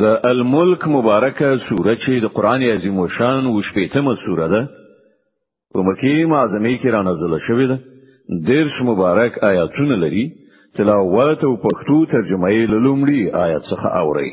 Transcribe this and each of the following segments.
د الملک مبارکه سوره چې د قران عظیم او شان او شپږمه سوره ده په مکه معظمه کې را نازله شوې ده دیرش مبارک آیاتونه لري تلاوت او پښتو ترجمه یې لومړی آیات څخه اوري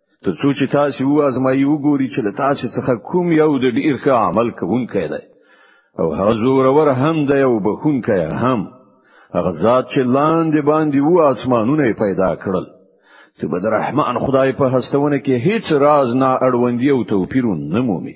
تر څو چې تاسو و ازمایي وګوري چې له تاسو څخه کوم یو د ډیر ښه عمل کوونکی دی او هغه زورور هم دی او بخونکی هم هغه ذات چې لاندې باندې و اسمانونه پیدا کړل ته به د رحمان خدای په هستونه کې هیڅ راز نه اړوندی او توپیر نه مومي